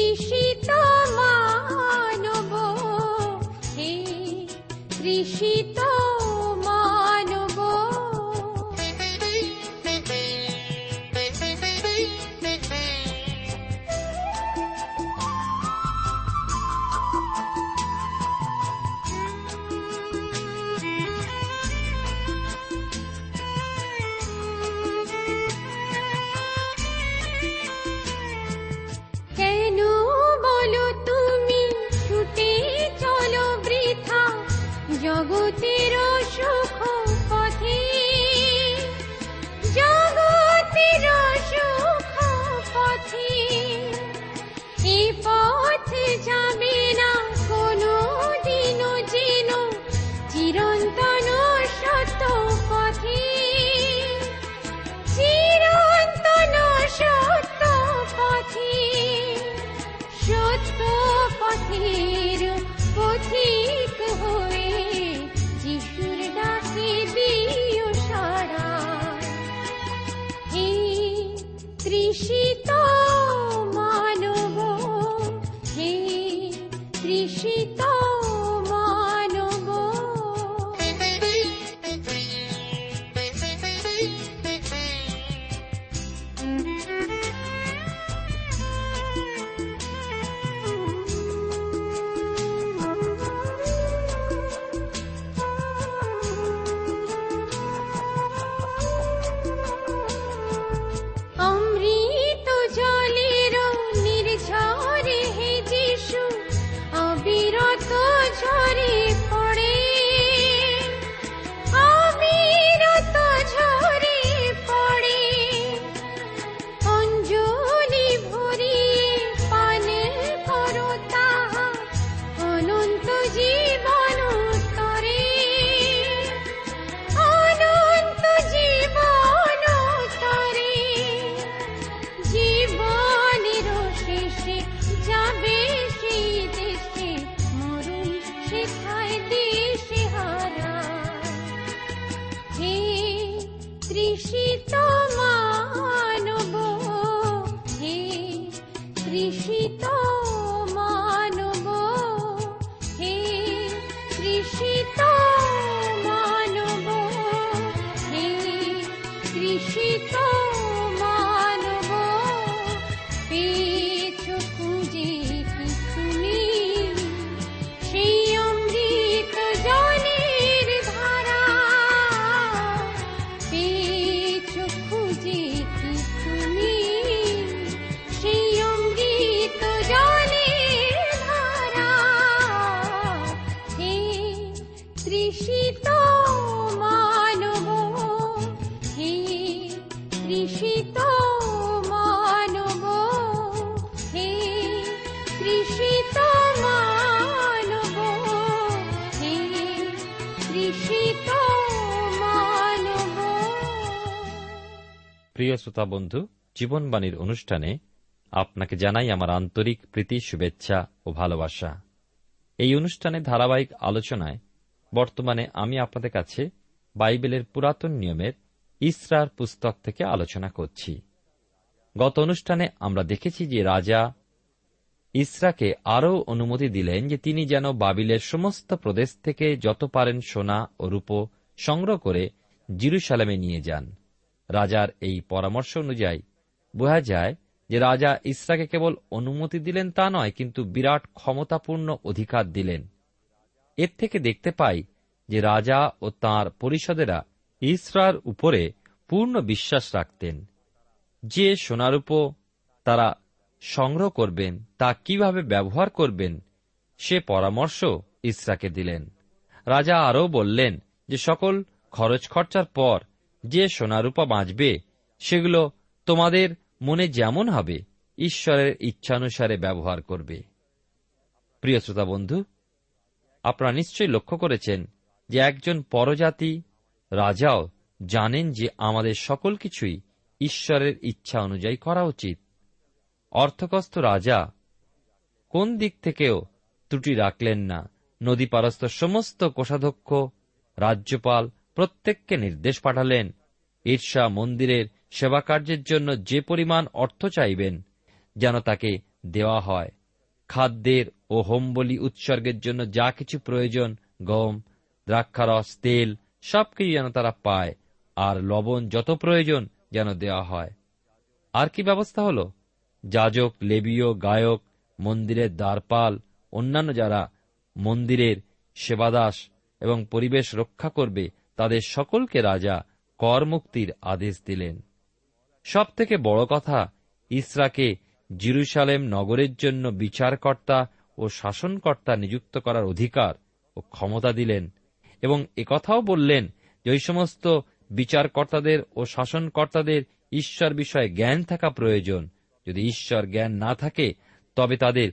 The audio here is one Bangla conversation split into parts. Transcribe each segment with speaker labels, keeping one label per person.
Speaker 1: তৃষিত মানব হে তৃষিত
Speaker 2: প্রিয় শ্রোতা বন্ধু, জীবনবাণীর অনুষ্ঠানে আপনাকে জানাই আমার আন্তরিক প্রীতি, শুভেচ্ছা ও ভালোবাসা। এই অনুষ্ঠানে ধারাবাহিক আলোচনায় বর্তমানে আমি আপনাদের কাছে বাইবেলের পুরাতন নিয়মের ইসরার পুস্তক থেকে আলোচনা করছি। গত অনুষ্ঠানে আমরা দেখেছি যে রাজা ইসরাকে আরও অনুমতি দিলেন যে তিনি যেন বাবিলের সমস্ত প্রদেশ থেকে যত পারেন সোনা ও রূপ সংগ্রহ করে জিরুসালামে নিয়ে যান। রাজার এই পরামর্শ অনুযায়ী বোঝা যায় যে রাজা ইসরাকে কেবল অনুমতি দিলেন তা নয়, কিন্তু বিরাট ক্ষমতাপূর্ণ অধিকার দিলেন। এর থেকে দেখতে পাই যে রাজা ও তাঁর পরিষদেরা ইসরার উপরে পূর্ণ বিশ্বাস রাখতেন। যে সোনারূপ তারা সংগ্রহ করবেন, তা কীভাবে ব্যবহার করবেন, সে পরামর্শ ইসরাকে দিলেন। রাজা আরও বললেন যে সকল খরচ খরচার পর যে সোনারূপা বাঁচবে, সেগুলো তোমাদের মনে যেমন হবে, ঈশ্বরের ইচ্ছানুসারে ব্যবহার করবে। প্রিয় শ্রোতা বন্ধু, আপনারা নিশ্চয়ই লক্ষ্য করেছেন যে একজন পরজাতি রাজাও জানেন যে আমাদের সকল কিছুই ঈশ্বরের ইচ্ছা অনুযায়ী করা উচিত। অর্থকস্ত রাজা কোন দিক থেকেও ত্রুটি রাখলেন না। নদী পারস্থ সমস্ত কোষাধ্যক্ষ, রাজ্যপাল প্রত্যেককে নির্দেশ পাঠালেন। ঈর্ষা মন্দিরের সেবাকার্যের জন্য যে পরিমাণ অর্থ চাইবেন, যেন তাকে দেওয়া হয়। খাদ্যের ও হোমবলি উৎসর্গের জন্য যা কিছু প্রয়োজন, গম, দ্রাক্ষারস, তেল সবকিছু যেন তারা পায়, আর লবণ যত প্রয়োজন যেন দেওয়া হয়। আর কি ব্যবস্থা হল? যাজক, লেবীয়, গায়ক, মন্দিরের দ্বারপাল, অন্যান্য যারা মন্দিরের সেবাদাস এবং পরিবেশ রক্ষা করবে তাদের সকলকে রাজা কর মুক্তির আদেশ দিলেন। সব থেকে বড় কথা, ইসরাকে জিরুসালেম নগরের জন্য বিচারকর্তা ও শাসনকর্তা নিযুক্ত করার অধিকার ও ক্ষমতা দিলেন এবং একথাও বললেন যে ওই সমস্ত বিচারকর্তাদের ও শাসনকর্তাদের ঈশ্বর বিষয়ে জ্ঞান থাকা প্রয়োজন। যদি ঈশ্বর জ্ঞান না থাকে, তবে তাদের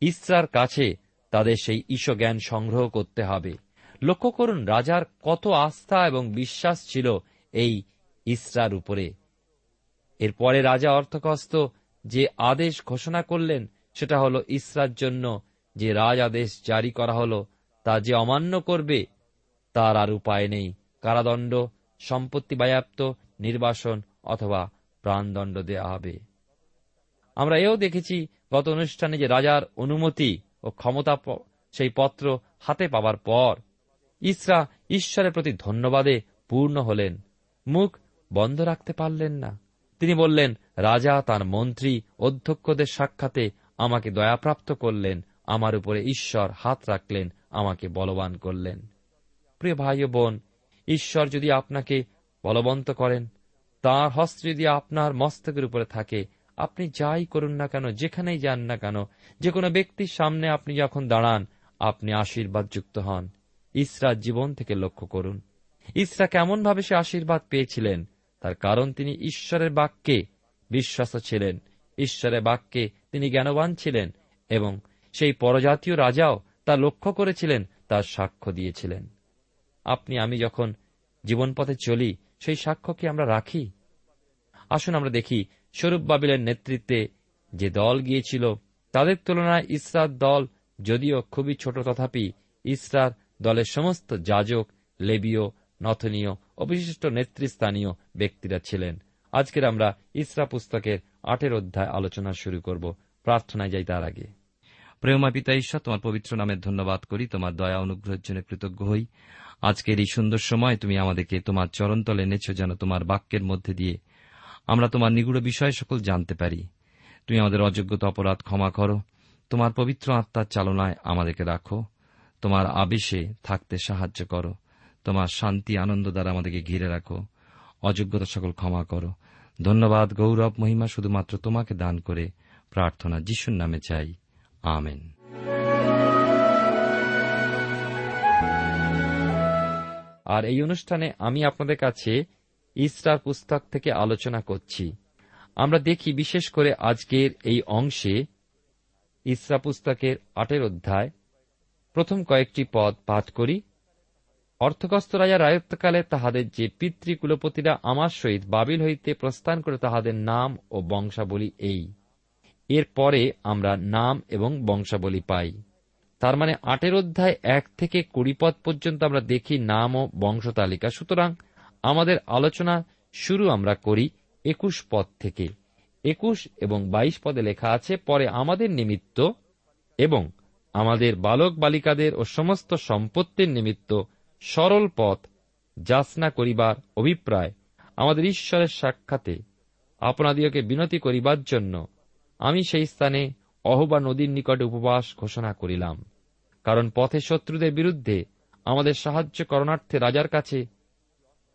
Speaker 2: ইসরার কাছে তাদের সেই ঈশ জ্ঞান সংগ্রহ করতে হবে। লক্ষ্য করুন, রাজার কত আস্থা এবং বিশ্বাস ছিল এই ইসরার উপরে। এরপরে রাজা অর্থকস্ত যে আদেশ ঘোষণা করলেন, সেটা হল ইসরার জন্য যে রাজ আদেশ জারি করা হল, তা যে অমান্য করবে, তার আর উপায় নেই। কারাদণ্ড, সম্পত্তি বায়াপ্ত, নির্বাসন অথবা প্রাণদণ্ড দেয়া হবে। আমরা এও দেখেছি গত অনুষ্ঠানে যে রাজার অনুমতি ও ক্ষমতা সেই পত্র হাতে পাবার পর ইসরা ঈশ্বরের প্রতি ধন্যবাদে পূর্ণ হলেন। মুখ বন্ধ রাখতে পারলেন না। তিনি বললেন, রাজা তার মন্ত্রী অধ্যক্ষদের সাক্ষাতে আমাকে দয়াপ্রাপ্ত করলেন। আমার উপরে ঈশ্বর হাত রাখলেন, আমাকে বলবান করলেন। প্রিয় ভাই ও বোন, ঈশ্বর যদি আপনাকে বলবন্ত করেন, তার হস্ত যদি আপনার মস্তকের উপরে থাকে, আপনি যাই করুন না কেন, যেখানেই যান না কেন যে কোনো ব্যক্তির সামনে আপনি যখন দাঁড়ান, আপনি আশীর্বাদ যুক্ত হন। ইসরার জীবন থেকে লক্ষ্য করুন। ইসরা কেমনভাবে সে আশীর্বাদ পেয়েছিলেন, তার কারণ তিনি ঈশ্বরের বাক্যে বিশ্বাস ছিলেন। ঈশ্বরের বাক্যে তিনি জ্ঞানবান ছিলেন এবং সেই পরজাতীয় রাজাও তা লক্ষ্য করেছিলেন, তার সাক্ষ্য দিয়েছিলেন। আপনি, আমি যখন জীবনপথে চলি, সেই সাক্ষ্য কি আমরা রাখি? আসুন আমরা দেখি, স্বরূপ বাবিলের নেতৃত্বে যে দল গিয়েছিল, তাদের তুলনায় ইসরার দল যদিও খুবই ছোট, তথাপি ইসরার দলের সমস্ত যাজক, লেবীয়, নথনীয় ও বিশিষ্ট নেতৃস্থানীয় ব্যক্তিরা ছিলেন। আজকের আমরা ইসরা পুস্তকের আটের অধ্যায় আলোচনা শুরু করব। প্রার্থনায় যাই তার আগে।
Speaker 3: প্রেমা পিতা ঈশ্বর, তোমার পবিত্র নামের ধন্যবাদ করি, তোমার দয়া অনুগ্রহের জন্য কৃতজ্ঞ হই। আজকের এই সুন্দর সময় তুমি আমাদেরকে তোমার চরণতলে এনেছো যেন তোমার বাক্যের মধ্যে দিয়ে আমরা তোমার নিগুড় বিষয় সকল জানতে পারি। তুমি আমাদের অযোগ্যতা অপরাধ ক্ষমা করো। তোমার পবিত্র আত্মার চালনায় আমাদেরকে রাখো। তোমার আবেশে থাকতে সাহায্য করো। তোমার শান্তি, আনন্দ দ্বারা আমাদেরকে ঘিরে রাখো। অযোগ্যতা সকল ক্ষমা করো। ধন্যবাদ, গৌরব, মহিমা শুধুমাত্র তোমাকে দান করে প্রার্থনা যিশুর নামে চাই। আমেন।
Speaker 2: আর এই অনুষ্ঠানে আমি আপনাদের কাছে ইসরার পুস্তক থেকে আলোচনা করছি। আমরা দেখি বিশেষ করে আজকের এই অংশে ইসরা পুস্তকের আটের অধ্যায় প্রথম কয়েকটি পদ পাঠ করি। অর্থকস্ত রাজার রায়ত্বকালে তাহাদের যে পিতৃ পিতৃকুলপতিরা আমার সহিত বাবিল হইতে প্রস্থান করে তাহাদের নাম ও বংশাবলী এই। এর পরে আমরা নাম এবং বংশাবলী পাই। তার মানে আটের অধ্যায় এক থেকে কুড়ি পদ পর্যন্ত আমরা দেখি নাম ও বংশ তালিকা। সুতরাং আমাদের আলোচনা শুরু আমরা করি একুশ পদ থেকে। একুশ এবং বাইশ পদে লেখা আছে, পরে আমাদের নিমিত্ত এবং আমাদের বালক বালিকাদের ও সমস্ত সম্পত্তির নিমিত্ত সরল পথ যাচনা করিবার অভিপ্রায় আমাদের ঈশ্বরের সাক্ষাতে আপনাদিওকে বিনতি করিবার জন্য আমি সেই স্থানে অহবা নদীর নিকটে উপবাস ঘোষণা করিলাম। কারণ পথে শত্রুদের বিরুদ্ধে আমাদের সাহায্য করণার্থে রাজার কাছে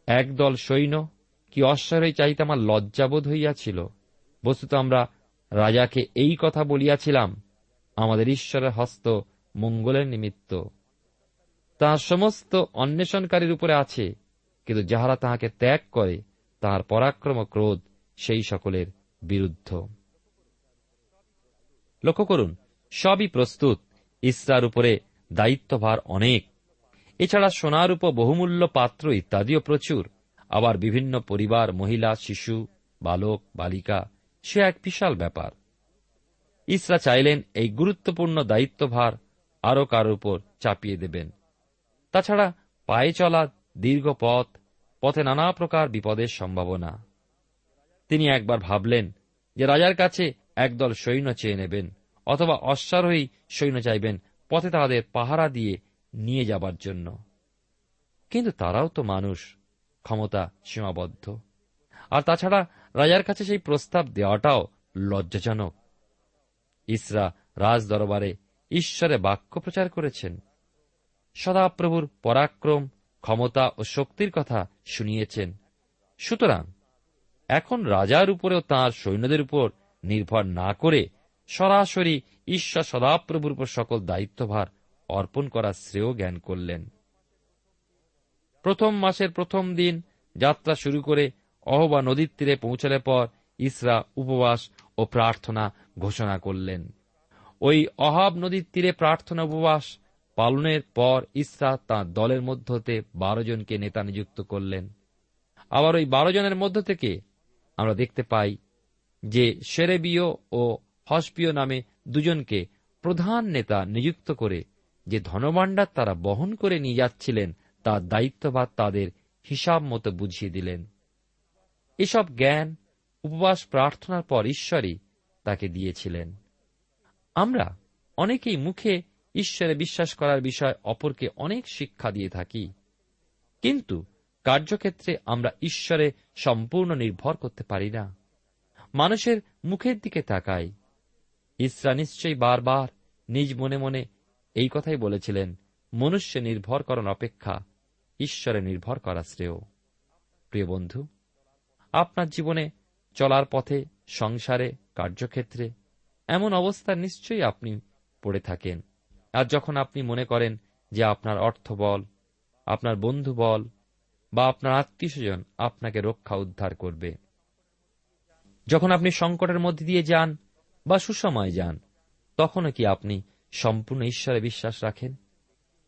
Speaker 2: একদল সৈন্য কি অশ্বারই চাইতে আমার লজ্জাবোধ হইয়াছিল। বস্তুত আমরা রাজাকে এই কথা বলিয়াছিলাম আমাদের ঈশ্বরের হস্ত মঙ্গলের নিমিত্ত। তাহার সমস্ত অন্বেষণকারীর উপরে আছে, কিন্তু যাহারা তাহাকে ত্যাগ করে, তাহার পরাক্রম ক্রোধ সেই সকলের বিরুদ্ধ। লক্ষ্য করুন, সবই প্রস্তুত, ইসরার উপরে দায়িত্বভার অনেক। এছাড়া সোনার উপর বহুমূল্য পাত্র ইত্যাদিও প্রচুর। আবার বিভিন্ন পরিবার, মহিলা, শিশু, বালক, বালিকা, সে এক বিশাল ব্যাপার। ইসরা চাইলেন এই গুরুত্বপূর্ণ দায়িত্বভার আরও কারোর উপর চাপিয়ে দেবেন। তাছাড়া পায়ে চলা দীর্ঘ পথ, পথে নানা প্রকার বিপদের সম্ভাবনা। তিনি একবার ভাবলেন যে রাজার কাছে একদল সৈন্য চেয়ে নেবেন, অথবা অশ্বারোহী সৈন্য চাইবেন পথে তাদের পাহারা দিয়ে নিয়ে যাবার জন্য। কিন্তু তারাও তো মানুষ, ক্ষমতা সীমাবদ্ধ। আর তাছাড়া রাজার কাছে সেই প্রস্তাব দেওয়াটাও লজ্জাজনক। ইসরা রাজ দরবারে ঈশ্বরে বাক্য প্রচার করেছেন। সদাপ্রভুর পরাক্রম, ক্ষমতা ও শক্তির কথা শুনিয়েছেন। সুতরাং এখন রাজার উপরেও তাঁর সৈন্যদের উপর নির্ভর না করে সরাসরি ঈশ্বর সদাপ্রভুর উপর সকল দায়িত্বভার অর্পণ করার শ্রেয় জ্ঞান করলেন। প্রথম মাসের প্রথম দিন যাত্রা শুরু করে অহবা নদীর তীরে পৌঁছালে পর ইসরা উপবাস ও প্রার্থনা ঘোষণা করলেন। ওই অহাব নদীর তীরে প্রার্থনা উপবাস পালনের পর ইসরা তাঁর দলের মধ্য হতে বারো জনকে নেতা নিযুক্ত করলেন। আবার ওই বারো জনের মধ্য থেকে আমরা দেখতে পাই যে সেরেবীয় ও হসপিয় নামে দুজনকে প্রধান নেতা নিযুক্ত করে যে ধনভাণ্ডার তারা বহন করে নিয়ে যাচ্ছিলেন, তার দায়িত্বভার তাদের হিসাব মতো বুঝিয়ে দিলেন। এসব জ্ঞান, উপবাস, প্রার্থনার পর ঈশ্বরই তাকে দিয়েছিলেন। আমরা অনেকেই মুখে ঈশ্বরে বিশ্বাস করার বিষয় অপরকে অনেক শিক্ষা দিয়ে থাকি। কিন্তু কার্যক্ষেত্রে আমরা ঈশ্বরে সম্পূর্ণ নির্ভর করতে পারি না। মানুষের মুখের দিকে তাকাই। ইসরা নিশ্চয়ই বারবার নিজ মনে মনে এই কথাই বলেছিলেন, মনুষ্য নির্ভর করার অপেক্ষা ঈশ্বরে নির্ভর করা শ্রেয়। প্রিয় বন্ধু, আপনার জীবনে চলার পথে সংসারে, কার্যক্ষেত্রে, এমন অবস্থা নিশ্চয়ই আপনি পড়ে থাকেন। আর যখন আপনি মনে করেন যে আপনার অর্থ বল, আপনার বন্ধু বল, বা আপনার আত্মীয় স্বজন আপনাকে রক্ষা উদ্ধার করবে। যখন আপনি সংকটের মধ্যে দিয়ে যান বা সুসময় যান, তখনও কি আপনি সম্পূর্ণ ঈশ্বরে বিশ্বাস রাখেন?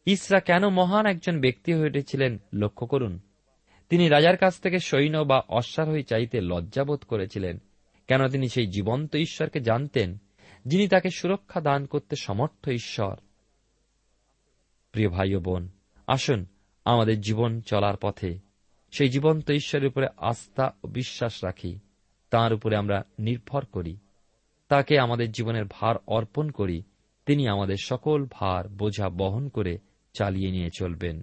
Speaker 2: ইসরা কেন মহান একজন ব্যক্তি হয়ে উঠেছিলেন লক্ষ্য করুন। তিনি রাজার কাছ থেকে সৈন্য বা অশ্বারোহী চাইতে লজ্জাবোধ করেছিলেন। কেন তিনি সেই জীবন্ত ঈশ্বরকে জানতেন, যিনি তাকে সুরক্ষা দান করতে সমর্থ ঈশ্বর? প্রিয় ভাই ও বোন, আসুন আমাদের জীবন চলার পথে সেই জীবন্ত ঈশ্বরের উপরে আস্থা ও বিশ্বাস রাখি। তার উপরে আমরা নির্ভর করি। তাকে আমাদের জীবনের ভার অর্পণ করি। তিনি আমাদের সকল ভার বোঝা বহন করে চালিয়ে নিয়ে চলবেন।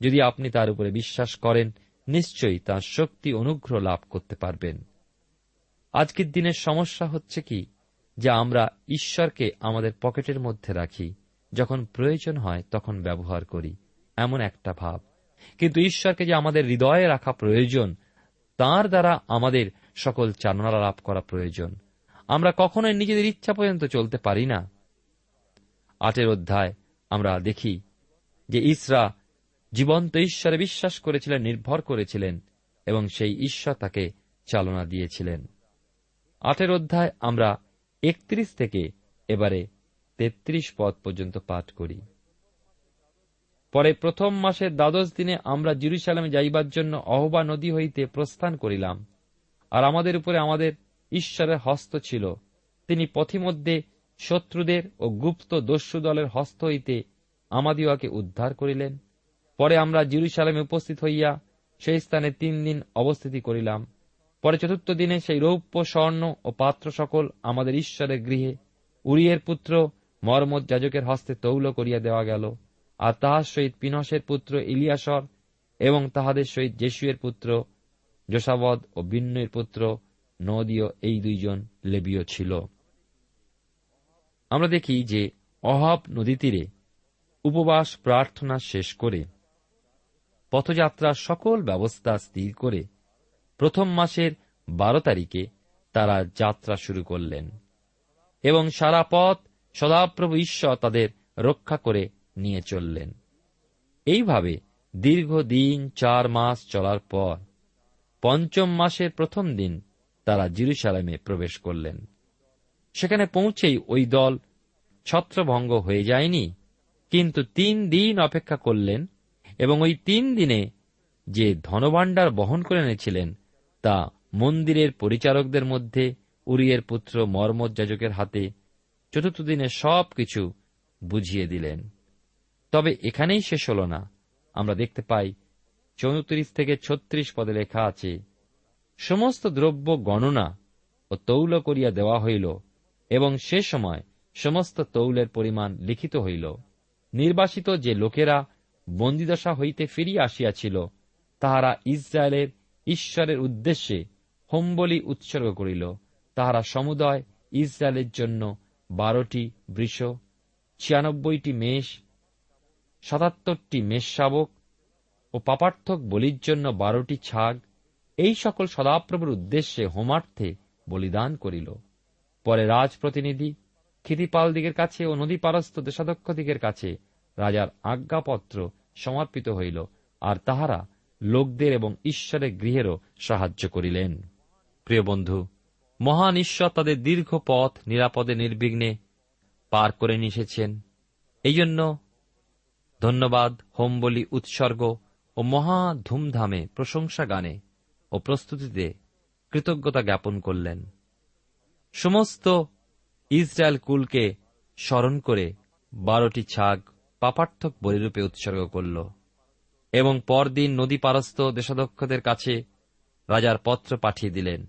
Speaker 2: যদি আপনি তার উপরে বিশ্বাস করেন, নিশ্চয়ই তার শক্তি অনুগ্রহ লাভ করতে পারবেন। আজকের দিনের সমস্যা হচ্ছে কি? যে আমরা ঈশ্বরকে আমাদের পকেটের মধ্যে রাখি। যখন প্রয়োজন হয়, তখন ব্যবহার করি। এমন একটা ভাব। কিন্তু ঈশ্বরকে যে আমাদের হৃদয়ে রাখা প্রয়োজন, তার দ্বারা আমাদের সকল চালনা লাভ করা প্রয়োজন। আমরা কখনোই নিজেদের ইচ্ছা পর্যন্ত চলতে পারি না। আটের অধ্যায় আমরা দেখি যে ইসরা জীবন্ত ঈশ্বরে বিশ্বাস করেছিলেন, নির্ভর করেছিলেন এবং সেই ঈশ্বর তাকে চালনা দিয়েছিলেন। আটের অধ্যায় আমরা একত্রিশ থেকে এবারে তেত্রিশ পদ পর্যন্ত পাঠ করি। পরে প্রথম মাসের দ্বাদশ দিনে আমরা জিরুসালামে যাইবার জন্য অহবা নদী হইতে প্রস্থান করিলাম। আর আমাদের উপরে আমাদের ঈশ্বরের হস্ত ছিল। তিনি পথিমধ্যে শত্রুদের ও গুপ্ত দস্যু দলের হস্ত হইতে আমাদিওকে উদ্ধার করিলেন। পরে আমরা জিরুসালামে উপস্থিত হইয়া সেই স্থানে তিন দিন অবস্থিতি করিলাম। পরে চতুর্থ দিনে সেই রৌপ্য, স্বর্ণ ও পাত্র সকল আমাদের ঈশ্বরের গৃহে উরিয়ের পুত্র মর্মদ যাজকের হস্তে তৌল করিয়া দেওয়া গেল। আর তাহার সহিত পিনসের পুত্র ইলিয়াসর এবং তাহাদের সহিত জেসুয়ের পুত্র যশাবদ ও বিন্নয়ের পুত্র নদীয় এই দুইজন লেবীয় ছিল। আমরা দেখি যে অহাব নদী তীরে উপবাস প্রার্থনা শেষ করে পথযাত্রার সকল ব্যবস্থা স্থির করে প্রথম মাসের বারো তারিখে তারা যাত্রা শুরু করলেন এবং সারা পথ সদাপ্রভু ঈশ্বর তাদের রক্ষা করে নিয়ে চললেন। এইভাবে দীর্ঘ দিন চার মাস চলার পর পঞ্চম মাসের প্রথম দিন তারা জিরুসালামে প্রবেশ করলেন। সেখানে পৌঁছেই ওই দল ছত্রভঙ্গ হয়ে যায়নি, কিন্তু তিন দিন অপেক্ষা করলেন এবং ওই তিন দিনে যে ধনভাণ্ডার বহন করে এনেছিলেন তা মন্দিরের পরিচারকদের মধ্যে উরিয়ের পুত্র মর্মদ যাজকের হাতে চতুর্থ দিনে সব কিছু বুঝিয়ে দিলেন। তবে এখানেই শেষ হল না। আমরা দেখতে পাই চৌত্রিশ থেকে ছত্রিশ পদে লেখা আছে, সমস্ত দ্রব্য গণনা ও তৌল করিয়া দেওয়া হইল এবং সে সময় সমস্ত তৌলের পরিমাণ লিখিত হইল। নির্বাসিত যে লোকেরা বন্দিদশা হইতে ফিরিয়া আসিয়াছিল, তাহারা ইসরায়েলের ঈশ্বরের উদ্দেশ্যে হোমবলি উৎসর্গ করিল। তাহারা সমুদয় ইসরায়েলের জন্য বারোটি বৃষ, ছিয়ানব্বইটি মেষ, সাতাত্তরটি মেষশাবক ও পাপার্থক বলির জন্য বারোটি ছাগ। এই সকল সদাপ্রভুর উদ্দেশ্যে হোমার্থে বলিদান করিল। পরে রাজ প্রতিনিধি খিতিপাল কাছে ও নদীপারস্থ দেশাধ্যক্ষ দিগের কাছে রাজার আজ্ঞাপত্র সমর্পিত হইল। আর তাহারা লোকদের এবং ঈশ্বরের গৃহেরও সাহায্য করিলেন। প্রিয় বন্ধু, মহান ঈশ্বর তাদের দীর্ঘ পথ নিরাপদে নির্বিঘ্নে পার করে নিয়েছেন এই জন্য ধন্যবাদ, হোমবলি, উৎসর্গ ও মহা ধুমধামে প্রশংসা গানে ও প্রস্তুতিতে কৃতজ্ঞতা জ্ঞাপন করলেন। সমস্ত ইসরায়েল কুলকে স্মরণ করে বারোটি ছাগ পাপার্থক বলিরূপে উৎসর্গ করল। এবং পরদিন নদী পারস্থ দেশাধ্যক্ষদের কাছে রাজার পত্র পাঠিয়ে দিলেন।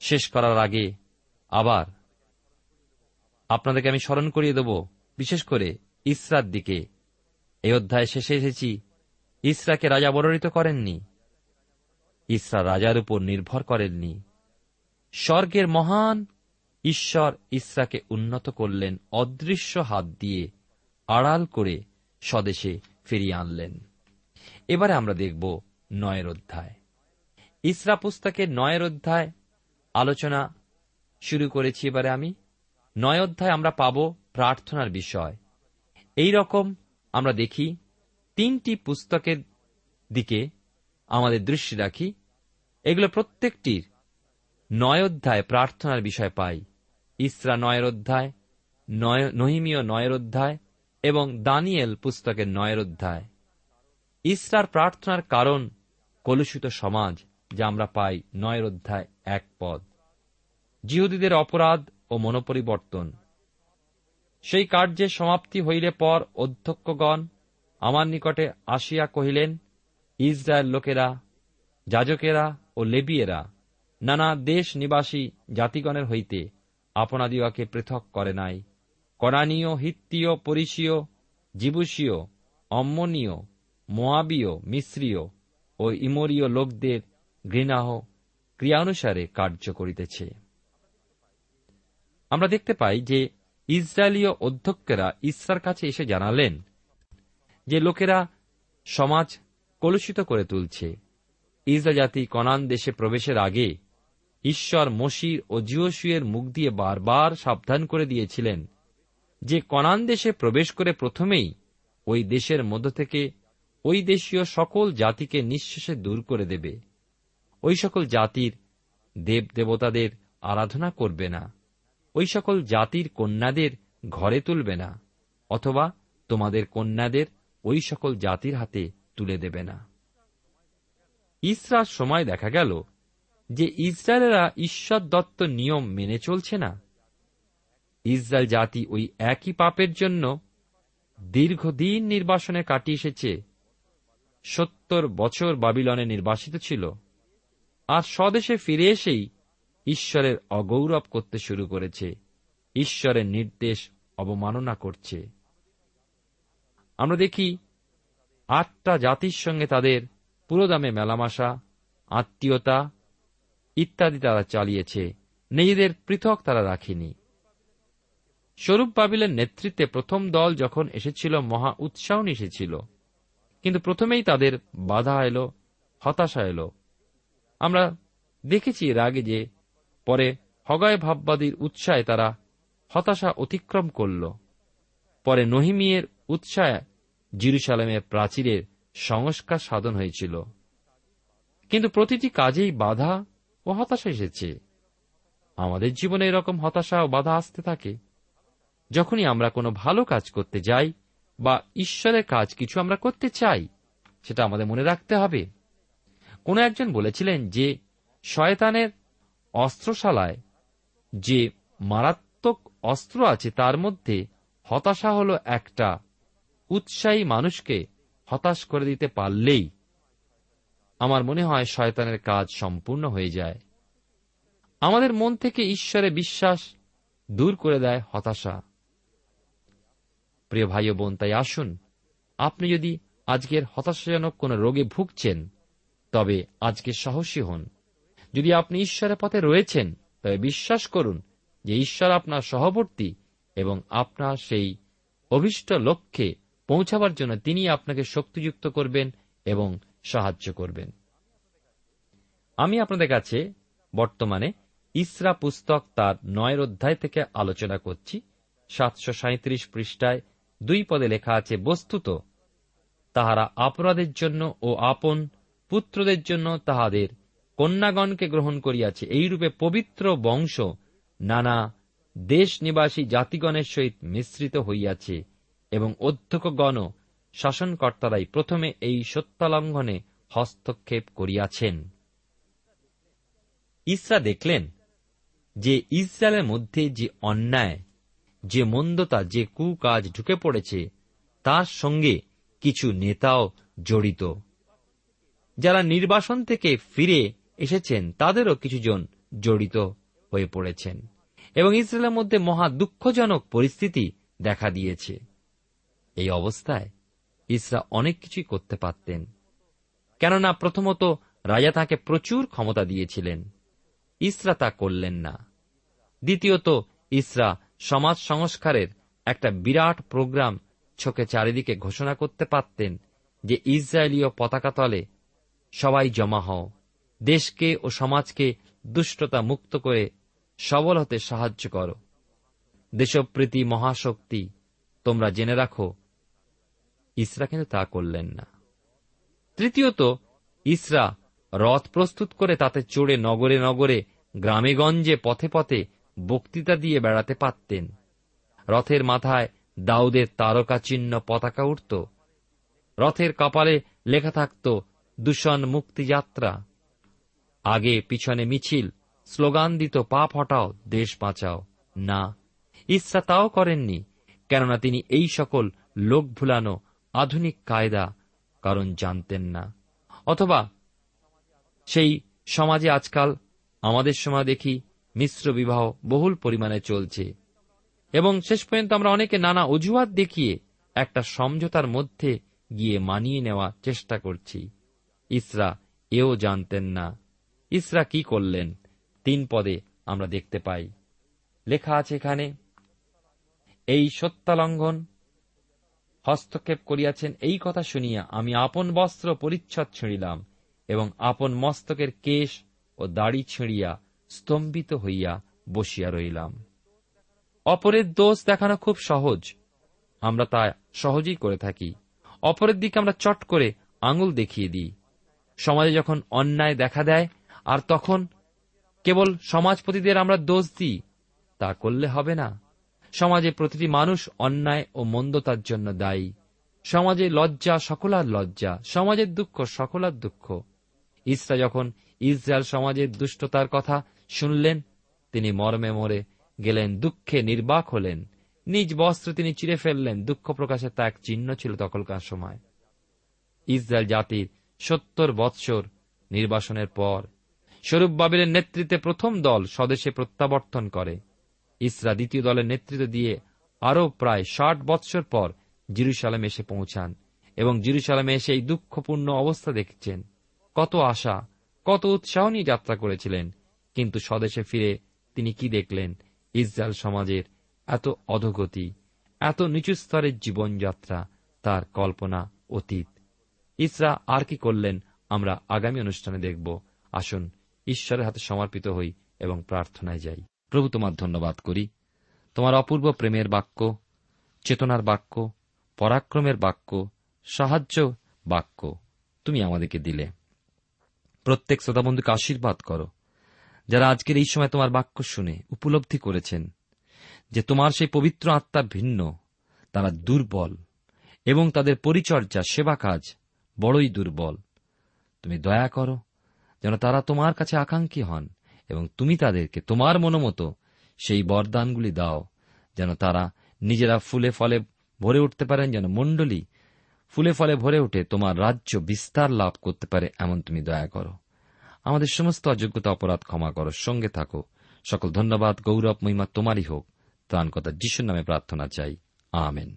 Speaker 2: শেষ করার আগে আবার আপনাদেরকে আমি স্মরণ করিয়ে দেব, বিশেষ করে ইসরার দিকে। এই অধ্যায় শেষে এসেছি, ইসরাকে রাজা বর্ণিত করেননি, ইসরা রাজার উপর নির্ভর করেননি। স্বর্গের মহান ঈশ্বর ইসরাকে উন্নত করলেন, অদৃশ্য হাত দিয়ে আড়াল করে স্বদেশে ফিরিয়ে আনলেন। এবারে আমরা দেখব নয়ের অধ্যায়। ইসরা পুস্তকের নয়ের অধ্যায় আলোচনা শুরু করেছি এবারে আমি। নয় অধ্যায় আমরা পাব প্রার্থনার বিষয়। এই রকম আমরা দেখি তিনটি পুস্তকের দিকে আমাদের দৃষ্টি রাখি। এগুলো প্রত্যেকটির নয় অধ্যায় প্রার্থনার বিষয় পাই। ইসরা নয়ের অধ্যায় নহিমীয় নয়ের অধ্যায় এবং দানিয়েল পুস্তকের নয়ের অধ্যায়। ইসরার প্রার্থনার কারণ কলুষিত সমাজ, যা আমরা পাই নয়ের অধ্যায় এক পদ। জিহুদীদের অপরাধ ও মনোপরিবর্তন। সেই কার্যের সমাপ্তি হইলে পর অধ্যক্ষগণ আমার নিকটে আসিয়া কহিলেন, ইসরায়েল লোকেরা, যাজকেরা ও লেবিয়েরা, নানা দেশ নিবাসী জাতিগণের হইতে আপনাদিওকে পৃথক করে নাই। করানীয় হিত্তীয় পরিসীয় জীবুষীয় অম্মনীয় মোয়াবীয় মিশ্রীয় ও ইমরীয় লোকদের ঘৃণাহ ক্রিয়ানুসারে কার্য করিতেছে। আমরা দেখতে পাই যে ইসরায়েলীয় অধ্যক্ষেরা ইসরার কাছে এসে জানালেন যে লোকেরা সমাজ কলুষিত করে তুলছে। ইসরা জাতি কনান দেশে প্রবেশের আগে ঈশ্বর মসির ও জিওসুয়ের মুখ দিয়ে বারবার সাবধান করে দিয়েছিলেন যে কনান দেশে প্রবেশ করে প্রথমেই ওই দেশের মধ্য থেকে ওই দেশীয় সকল জাতিকে নিঃশেষে দূর করে দেবে। ওই সকল জাতির দেব দেবতাদের আরাধনা করবে না। ওই সকল জাতির কন্যাদের ঘরে তুলবে না, অথবা তোমাদের কন্যাদের ওই সকল জাতির হাতে তুলে দেবে না। ইসরার সময় দেখা গেল যে ইসরায়েলেরা ঈশ্বর দত্ত নিয়ম মেনে চলছে না। ইসরায়েল জাতি ওই একই পাপের জন্য দীর্ঘদিন নির্বাসনে কাটিয়ে এসেছে। সত্তর বছর বাবিলনে নির্বাসিত ছিল, আর স্বদেশে ফিরে এসেই ঈশ্বরের অগৌরব করতে শুরু করেছে, ঈশ্বরের নির্দেশ অবমাননা করছে। আমরা দেখি, আটটা জাতির সঙ্গে তাদের পুরোদামে মেলামাশা, আত্মীয়তা ইত্যাদি তারা চালিয়েছে, নিজেদের পৃথক তারা রাখেনি। স্বরূপ বাবিলের নেতৃত্বে প্রথম দল যখন এসেছিল, মহা উৎসাহ এসেছিল। কিন্তু প্রথমেই তাদের বাধা এলো, হতাশা এলো। আমরা দেখেছি এর আগে যে পরে হগায় ভাববাদীর উৎসাহে তারা হতাশা অতিক্রম করল। পরে নহিমিয়ের উৎসাহে জিরুসালামের প্রাচীরের সংস্কার সাধন হয়েছিল। কিন্তু প্রতিটি কাজেই বাধা ও হতাশা এসেছে। আমাদের জীবনে এরকম হতাশা ও বাধা আসতে থাকে। যখনই আমরা কোনো ভালো কাজ করতে যাই বা ঈশ্বরের কাজ কিছু আমরা করতে চাই, সেটা আমাদের মনে রাখতে হবে। কোন একজন বলেছিলেন যে, শয়তানের অস্ত্রশালায় যে মারাত্মক অস্ত্র আছে, তার মধ্যে হতাশা হল একটা। উৎসাহী মানুষকে হতাশ করে দিতে পারলেই আমার মনে হয় শয়তানের কাজ সম্পূর্ণ হয়ে যায়। আমাদের মন থেকে ঈশ্বরে বিশ্বাস দূর করে দেয় হতাশা। প্রিয় ভাই ও বোন, তাই আসুন, আপনি যদি আজকের হতাশাজনক কোন রোগে ভুগছেন, তবে আজকে সাহসী হন। যদি আপনি ঈশ্বরের পথে রয়েছেন, তবে বিশ্বাস করুন যে ঈশ্বর আপনার সহবর্তী এবং আপনার সেই অভিষ্ট লক্ষ্যে পৌঁছাবার জন্য তিনি আপনাকে শক্তিযুক্ত করবেন এবং সাহায্য করবেন। আমি আপনাদের কাছে বর্তমানে ইসরা পুস্তক তার নয়ের অধ্যায় থেকে আলোচনা করছি, সাতশো সাঁত্রিশ পৃষ্ঠায় দুই পদে লেখা আছে, বস্তুত তাহারা অপরাধের জন্য ও আপন পুত্রদের জন্য তাহাদের কন্যাগণকে গ্রহণ করিয়াছে। এইরূপে পবিত্র বংশ নানা দেশ নিবাসী জাতিগণের সহিত মিশ্রিত হইয়াছে এবং অধ্যক্ষগণ শাসনকর্তারাই প্রথমে এই সত্যালঙ্ঘনে হস্তক্ষেপ করিয়াছেন। ইসরা দেখলেন যে ইসরায়েলের মধ্যে যে অন্যায় যে মন্দতা, যে কুকাজ ঢুকে পড়েছে, তার সঙ্গে কিছু নেতাও জড়িত। যারা নির্বাসন থেকে ফিরে এসেছেন, তাদেরও কিছুজন জড়িত হয়ে পড়েছেন এবং ইসরায়েলের মধ্যে মহা দুঃখজনক পরিস্থিতি দেখা দিয়েছে। এই অবস্থায় ইসরা অনেক কিছুই করতে পারতেন, কেননা প্রথমত রাজা তাকে প্রচুর ক্ষমতা দিয়েছিলেন, ইসরা তা করলেন না। দ্বিতীয়ত, ইসরা সমাজ সংস্কারের একটা বিরাট প্রোগ্রাম ছকে চারিদিকে ঘোষণা করতে পারতেন যে ইসরায়েলীয় পতাকা তলে সবাই জমা হও, দেশকে ও সমাজকে দুষ্টতা মুক্ত করে সবল হতে সাহায্য করো। দেশপ্রীতি মহাশক্তি, তোমরা জেনে রাখো, ইসরা কিন্তু তা করলেন না। তৃতীয়ত, ইসরা রথ প্রস্তুত করে তাতে চড়ে নগরে নগরে গ্রামেগঞ্জে পথে পথে বক্তৃতা দিয়ে বেড়াতে পারতেন। রথের মাথায় দাউদের তারকা চিহ্ন পতাকা উঠত। রথের কপালে লেখা থাকত দূষণ মুক্তি যাত্রা আগে পিছনে মিছিল, স্লোগান দিত পাপ হটাও দেশ বাঁচাও। না, ইচ্ছা তাও করেননি, কেননা তিনি এই সকল লোক ভুলানো আধুনিক কায়দা, কারণ জানতেন না। অথবা, সেই সমাজে আজকাল, আমাদের সময় দেখি মিশ্র বিবাহ বহুল পরিমাণে চলছে। এবং শেষ পর্যন্ত আমরা অনেকে নানা অজুহাত দেখিয়ে একটা সমঝোতার মধ্যে গিয়ে মানিয়ে নেওয়ার চেষ্টা করছি। ইসরা, এও জানতেন না। ইসরা কি করলেন? তিন পদে আমরা দেখতে পাই। লেখা আছে এখানে, এই সত্যালঙ্ঘন, হস্তক্ষেপ করিয়াছেন এই কথা শুনিয়া আমি আপন বস্ত্র পরিচ্ছদ ছিঁড়িলাম এবং আপন মস্তকের কেশ ও দাড়ি ছিঁড়িয়া স্তম্ভিত হইয়া বসিয়া রইলাম অপরের দোষ দেখানো খুব সহজ। আমরা তা সহজেই করে থাকি। অপরের দিকে আমরা চট করে আঙুল দেখিয়ে দিই। সমাজে যখন অন্যায় দেখা দেয়, আর তখন কেবল সমাজপতিদের আমরা দোষ দিই, তা করলে হবে না। সমাজে প্রতিটি মানুষ অন্যায় ও মন্দতার জন্য দায়ী। সমাজে লজ্জা সকলার লজ্জা, সমাজের দুঃখ সকলার দুঃখ। ইসরা যখন ইসরায়েল সমাজের দুষ্টতার কথা শুনলেন, তিনি মর্মে মরে গেলেন, দুঃখে নির্বাক হলেন। নিজ বস্ত্র তিনি চিরে ফেললেন, দুঃখ প্রকাশের তা এক চিহ্ন ছিল তখনকার সময়। ইসরায়েল জাতির সত্তর বৎসর নির্বাসনের পর স্বরূপ বাবিলের নেতৃত্বে প্রথম দল স্বদেশে প্রত্যাবর্তন করে। ইসরা দ্বিতীয় দলের নেতৃত্ব দিয়ে আরও প্রায় ষাট বৎসর পর জিরুসালামে এসে পৌঁছান এবং জিরুসালামে এসে এই দুঃখপূর্ণ অবস্থা দেখছেন। কত আশা, কত উৎসাহ নিয়ে যাত্রা করেছিলেন। কিন্তু স্বদেশে ফিরে তিনি কি দেখলেন? ইসরায়েল সমাজের এত অধগতি, এত নিচু স্তরের জীবনযাত্রা, তার কল্পনা, অতীত। ইসরা আর কি করলেন আমরা আগামী অনুষ্ঠানে দেখব। আসুন ঈশ্বরের হাতে সমর্পিত হই এবং প্রার্থনায় যাই। প্রভু, তোমার ধন্যবাদ করি। তোমার অপূর্ব প্রেমের বাক্য, চেতনার বাক্য, পরাক্রমের বাক্য, সাহায্য বাক্য তুমি আমাদেরকে দিলে। প্রত্যেক শ্রোতাবন্ধুকে আশীর্বাদ করো। যারা আজকের এই সময় তোমার বাক্য শুনে উপলব্ধি করেছেন যে তোমার সেই পবিত্র আত্মা ভিন্ন, তারা দুর্বল, এবং তাদের পরিচর্যা সেবা কাজ বড়ই দুর্বল। তুমি দয়া করো যেন তারা তোমার কাছে আকাঙ্ক্ষী হন এবং তুমি তাদেরকে তোমার মনোমতো সেই বরদানগুলি দাও, যেন তারা নিজেরা ফুলে ফলে ভরে উঠতে পারেন, যেন মণ্ডলী ফুলে ফলে ভরে উঠে তোমার রাজ্য বিস্তার লাভ করতে পারে, এমন তুমি দয়া করো। আমাদের সমস্ত অযোগ্যতা অপরাধ ক্ষমা করো, সঙ্গে থাকো। সকল ধন্যবাদ, গৌরব, মহিমা তোমারই হোক। ত্রাণকতা যিশুর নামে প্রার্থনা চাই। Amen.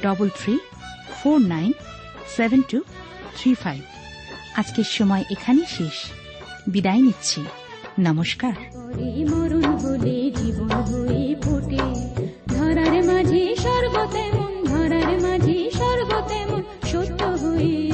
Speaker 4: double three four nine seven two three five আজকের সময় এখানেই শেষ। বিদায় নিচ্ছি। নমস্কার।
Speaker 1: জীবন হয়ে ফোটে। ধরার মাঝে স্বর্গ তেমন ধরার মাঝে স্বর্গ তেমন সত্য হয়ে